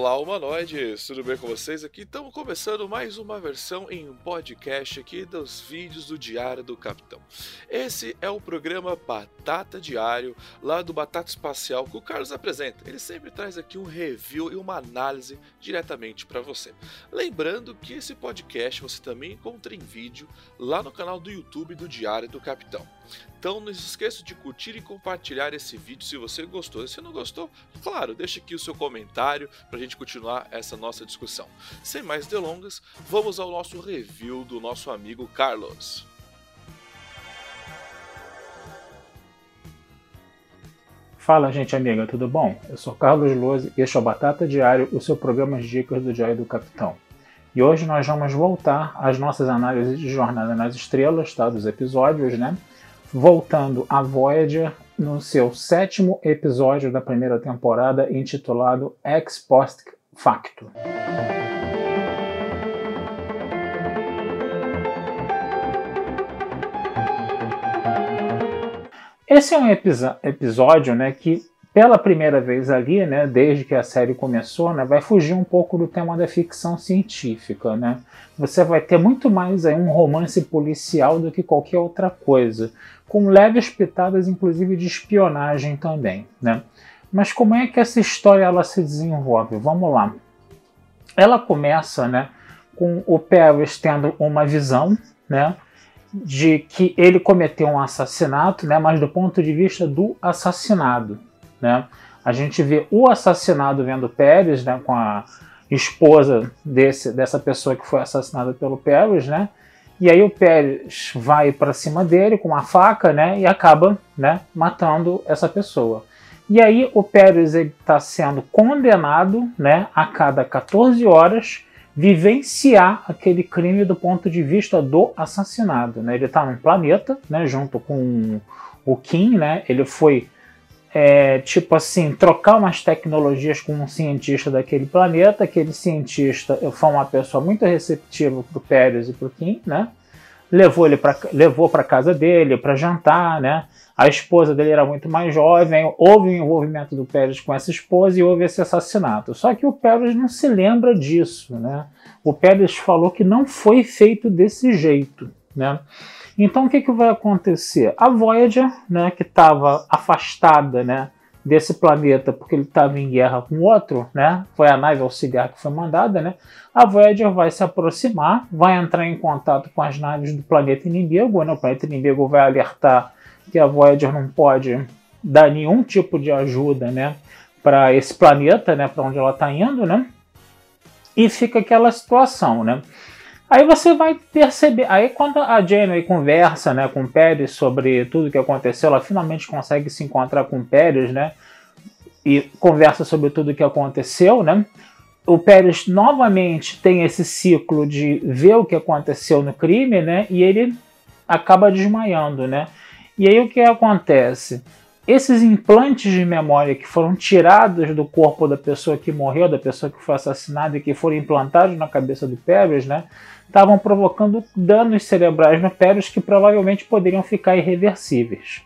Olá, humanoides! Tudo bem com vocês? Aqui estamos começando mais uma versão em podcast aqui dos vídeos do Diário do Capitão. Esse é o programa Batata Diário, lá do Batata Espacial, que o Carlos apresenta. Ele sempre traz aqui um review e uma análise diretamente para você. Lembrando que esse podcast você também encontra em vídeo lá no canal do YouTube do Diário do Capitão. Então não se esqueça de curtir e compartilhar esse vídeo se você gostou. Se não gostou, claro, deixe aqui o seu comentário para a gente continuar essa nossa discussão. Sem mais delongas, vamos ao nosso review do nosso amigo Carlos. Fala, gente amiga, tudo bom? Eu sou Carlos Lose e este é o Batata Diário, o seu programa de dicas do Diário do Capitão. E hoje nós vamos voltar às nossas análises de Jornada nas Estrelas, tá? Dos episódios, né? Voltando a Voyager no seu sétimo episódio da primeira temporada, intitulado Ex Post Facto. Esse é um episódio né, que pela primeira vez ali, né, desde que a série começou, né, vai fugir um pouco do tema da ficção científica, né? Você vai ter muito mais aí um romance policial do que qualquer outra coisa, com leves pitadas inclusive de espionagem também, né? Mas como é que essa história ela se desenvolve? Vamos lá. Ela começa, né, com o Paris tendo uma visão, né, de que ele cometeu um assassinato, né, mas do ponto de vista do assassinado, né? A gente vê o assassinado vendo Pérez, né, com a esposa desse, dessa pessoa que foi assassinada pelo Pérez, né? E aí o Pérez vai para cima dele com uma faca, né, e acaba, né, matando essa pessoa. E aí o Pérez está sendo condenado, né, a cada 14 horas vivenciar aquele crime do ponto de vista do assassinado, né? Ele está num planeta, né, junto com o Kim, né? Ele foi é, tipo assim, trocar umas tecnologias com um cientista daquele planeta. Aquele cientista foi uma pessoa muito receptiva para o Pérez e para o Kim, né? Levou ele para levou para casa dele para jantar, né? A esposa dele era muito mais jovem, houve o envolvimento do Pérez com essa esposa e houve esse assassinato. Só que o Pérez não se lembra disso, né? O Pérez falou que não foi feito desse jeito, né? Então o que, que vai acontecer? A Voyager, né, que estava afastada né, desse planeta porque ele estava em guerra com outro, né, foi a nave auxiliar que foi mandada, né, a Voyager vai se aproximar, vai entrar em contato com as naves do planeta inimigo, né, o planeta inimigo vai alertar que a Voyager não pode dar nenhum tipo de ajuda né, para esse planeta, né, para onde ela está indo, né, e fica aquela situação, né. Aí você vai perceber, aí quando a Janeway conversa né, com o Pérez sobre tudo o que aconteceu, ela finalmente consegue se encontrar com o Pérez, né? E conversa sobre tudo o que aconteceu, né? O Pérez novamente tem esse ciclo de ver o que aconteceu no crime, né? E ele acaba desmaiando, né? E aí o que acontece? Esses implantes de memória que foram tirados do corpo da pessoa que morreu, da pessoa que foi assassinada e que foram implantados na cabeça do Pérez, né? estavam provocando danos cerebrais no Pérez que provavelmente poderiam ficar irreversíveis.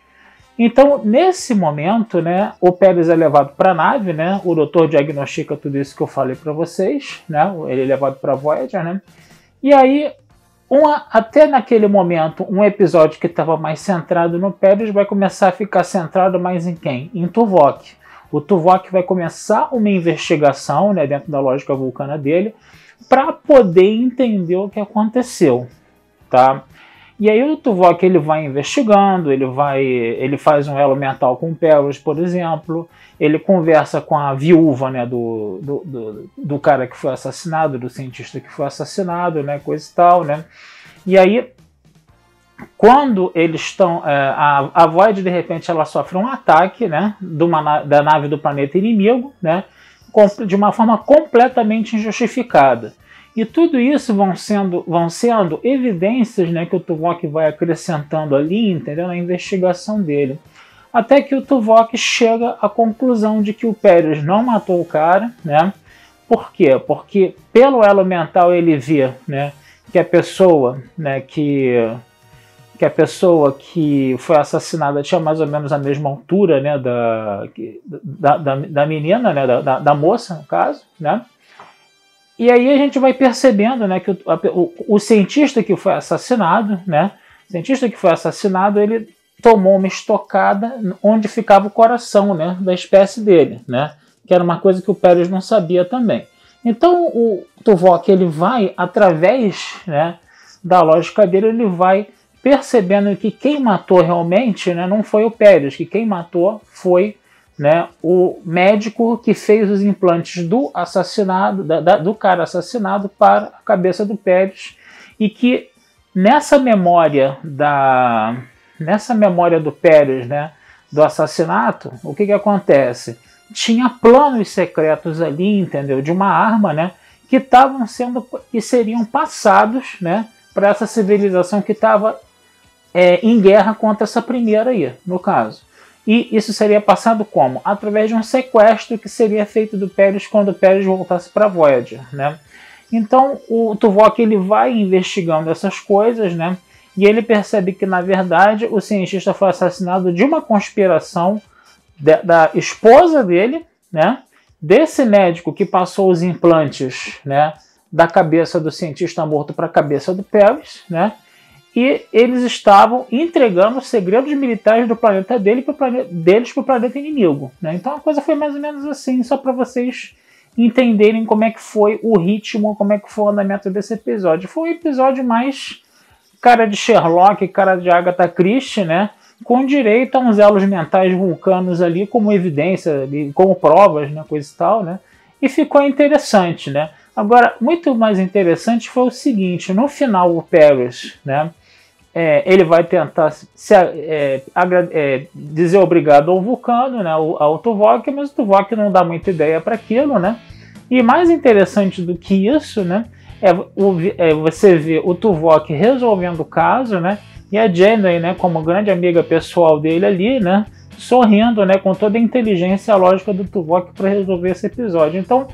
Então, nesse momento, né, o Pérez é levado para a nave, né, o doutor diagnostica tudo isso que eu falei para vocês, né, ele é levado para a Voyager, né, e aí, uma, até naquele momento, um episódio que estava mais centrado no Pérez vai começar a ficar centrado mais em quem? Em Tuvok. O Tuvok vai começar uma investigação, né, dentro da lógica vulcana dele, para poder entender o que aconteceu, tá? E aí o Tuvok ele vai investigando, ele vai, ele faz um elo mental com o Peros, por exemplo, ele conversa com a viúva, né, do, do, do, do, cara que foi assassinado, do cientista que foi assassinado, né, coisa e tal, né? E aí quando eles estão, é, a, a Void de repente ela sofre um ataque, né, de uma, da nave do planeta inimigo, né? de uma forma completamente injustificada. E tudo isso vão sendo, vão sendo evidências né, que o Tuvok vai acrescentando ali, entendeu? Na investigação dele. Até que o Tuvok chega à conclusão de que o Pérez não matou o cara, né? Por quê? Porque pelo elo mental ele vê, né, que a pessoa, né, que que a pessoa que foi assassinada tinha mais ou menos a mesma altura, né, da, da, da, da menina, né, da, da, moça, no caso, né, e aí a gente vai percebendo, né, que o, o, o cientista que foi assassinado, né, o cientista que foi assassinado, ele tomou uma estocada onde ficava o coração, né, da espécie dele, né, que era uma coisa que o Pérez não sabia também. Então o Tuvok ele vai através, né, da lógica dele, ele vai percebendo que quem matou realmente né, não foi o Pérez, que quem matou foi né, o médico que fez os implantes do assassinado, da, da, do cara assassinado para a cabeça do Pérez e que nessa memória da nessa memória do Pérez, né, do assassinato, o que que acontece? Tinha planos secretos ali, entendeu? De uma arma, né, que estavam sendo que seriam passados, né, para essa civilização que estava é, em guerra contra essa primeira aí, no caso. E isso seria passado como? Através de um sequestro que seria feito do Pérez quando o Pérez voltasse para Voyager, né? Então o Tuvok ele vai investigando essas coisas, né? E ele percebe que na verdade o cientista foi assassinado de uma conspiração de, da esposa dele, né? Desse médico que passou os implantes, né? Da cabeça do cientista morto para a cabeça do Pérez, né? E eles estavam entregando os segredos militares do planeta dele pro planeta, deles para o planeta inimigo. Né? Então a coisa foi mais ou menos assim, só para vocês entenderem como é que foi o ritmo, como é que foi o andamento desse episódio. Foi um episódio mais cara de Sherlock, cara de Agatha Christie, né? Com direito a uns elos mentais vulcanos ali como evidência, como provas, né? Coisa e tal, né? E ficou interessante, né? Agora, muito mais interessante foi o seguinte: no final, o Paris, né? É, ele vai tentar se, é, é, dizer obrigado ao Vulcano, né, ao, ao Tuvok, mas o Tuvok não dá muita ideia para aquilo, né? E mais interessante do que isso, né, é, o, é você ver o Tuvok resolvendo o caso, né? E a Janeway, né, como grande amiga pessoal dele ali, né, sorrindo, né, com toda a inteligência lógica do Tuvok para resolver esse episódio. Então,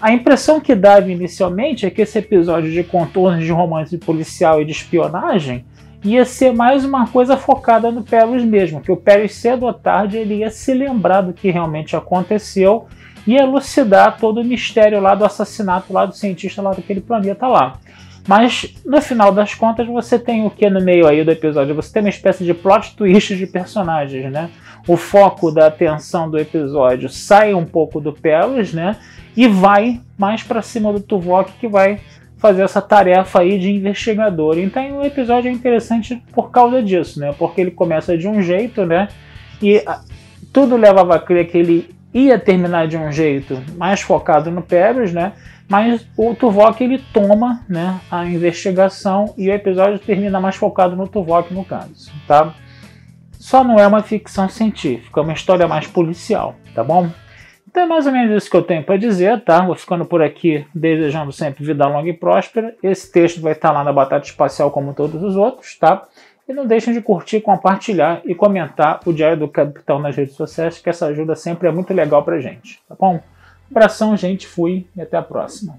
a impressão que dava inicialmente é que esse episódio de contornos de romance policial e de espionagem ia ser mais uma coisa focada no Pérez mesmo, que o Pérez cedo ou tarde ele ia se lembrar do que realmente aconteceu e elucidar todo o mistério lá do assassinato lá do cientista lá daquele planeta lá. Mas no final das contas você tem o que no meio aí do episódio? Você tem uma espécie de plot twist de personagens, né? O foco da atenção do episódio sai um pouco do Pérez, né? E vai mais para cima do Tuvok que vai fazer essa tarefa aí de investigador. Então o episódio é interessante por causa disso, né? Porque ele começa de um jeito, né? E a, tudo levava a crer que ele ia terminar de um jeito mais focado no Pérez, né? Mas o Tuvok ele toma, né, a investigação e o episódio termina mais focado no Tuvok no caso, tá? Só não é uma ficção científica, é uma história mais policial, tá bom? Então é mais ou menos isso que eu tenho para dizer, tá? Vou ficando por aqui, desejando sempre vida longa e próspera. Esse texto vai estar lá na Batata Espacial como todos os outros, tá? E não deixem de curtir, compartilhar e comentar o Diário do Capitão nas redes sociais, que essa ajuda sempre é muito legal pra gente, tá bom? abração, gente, fui e até a próxima.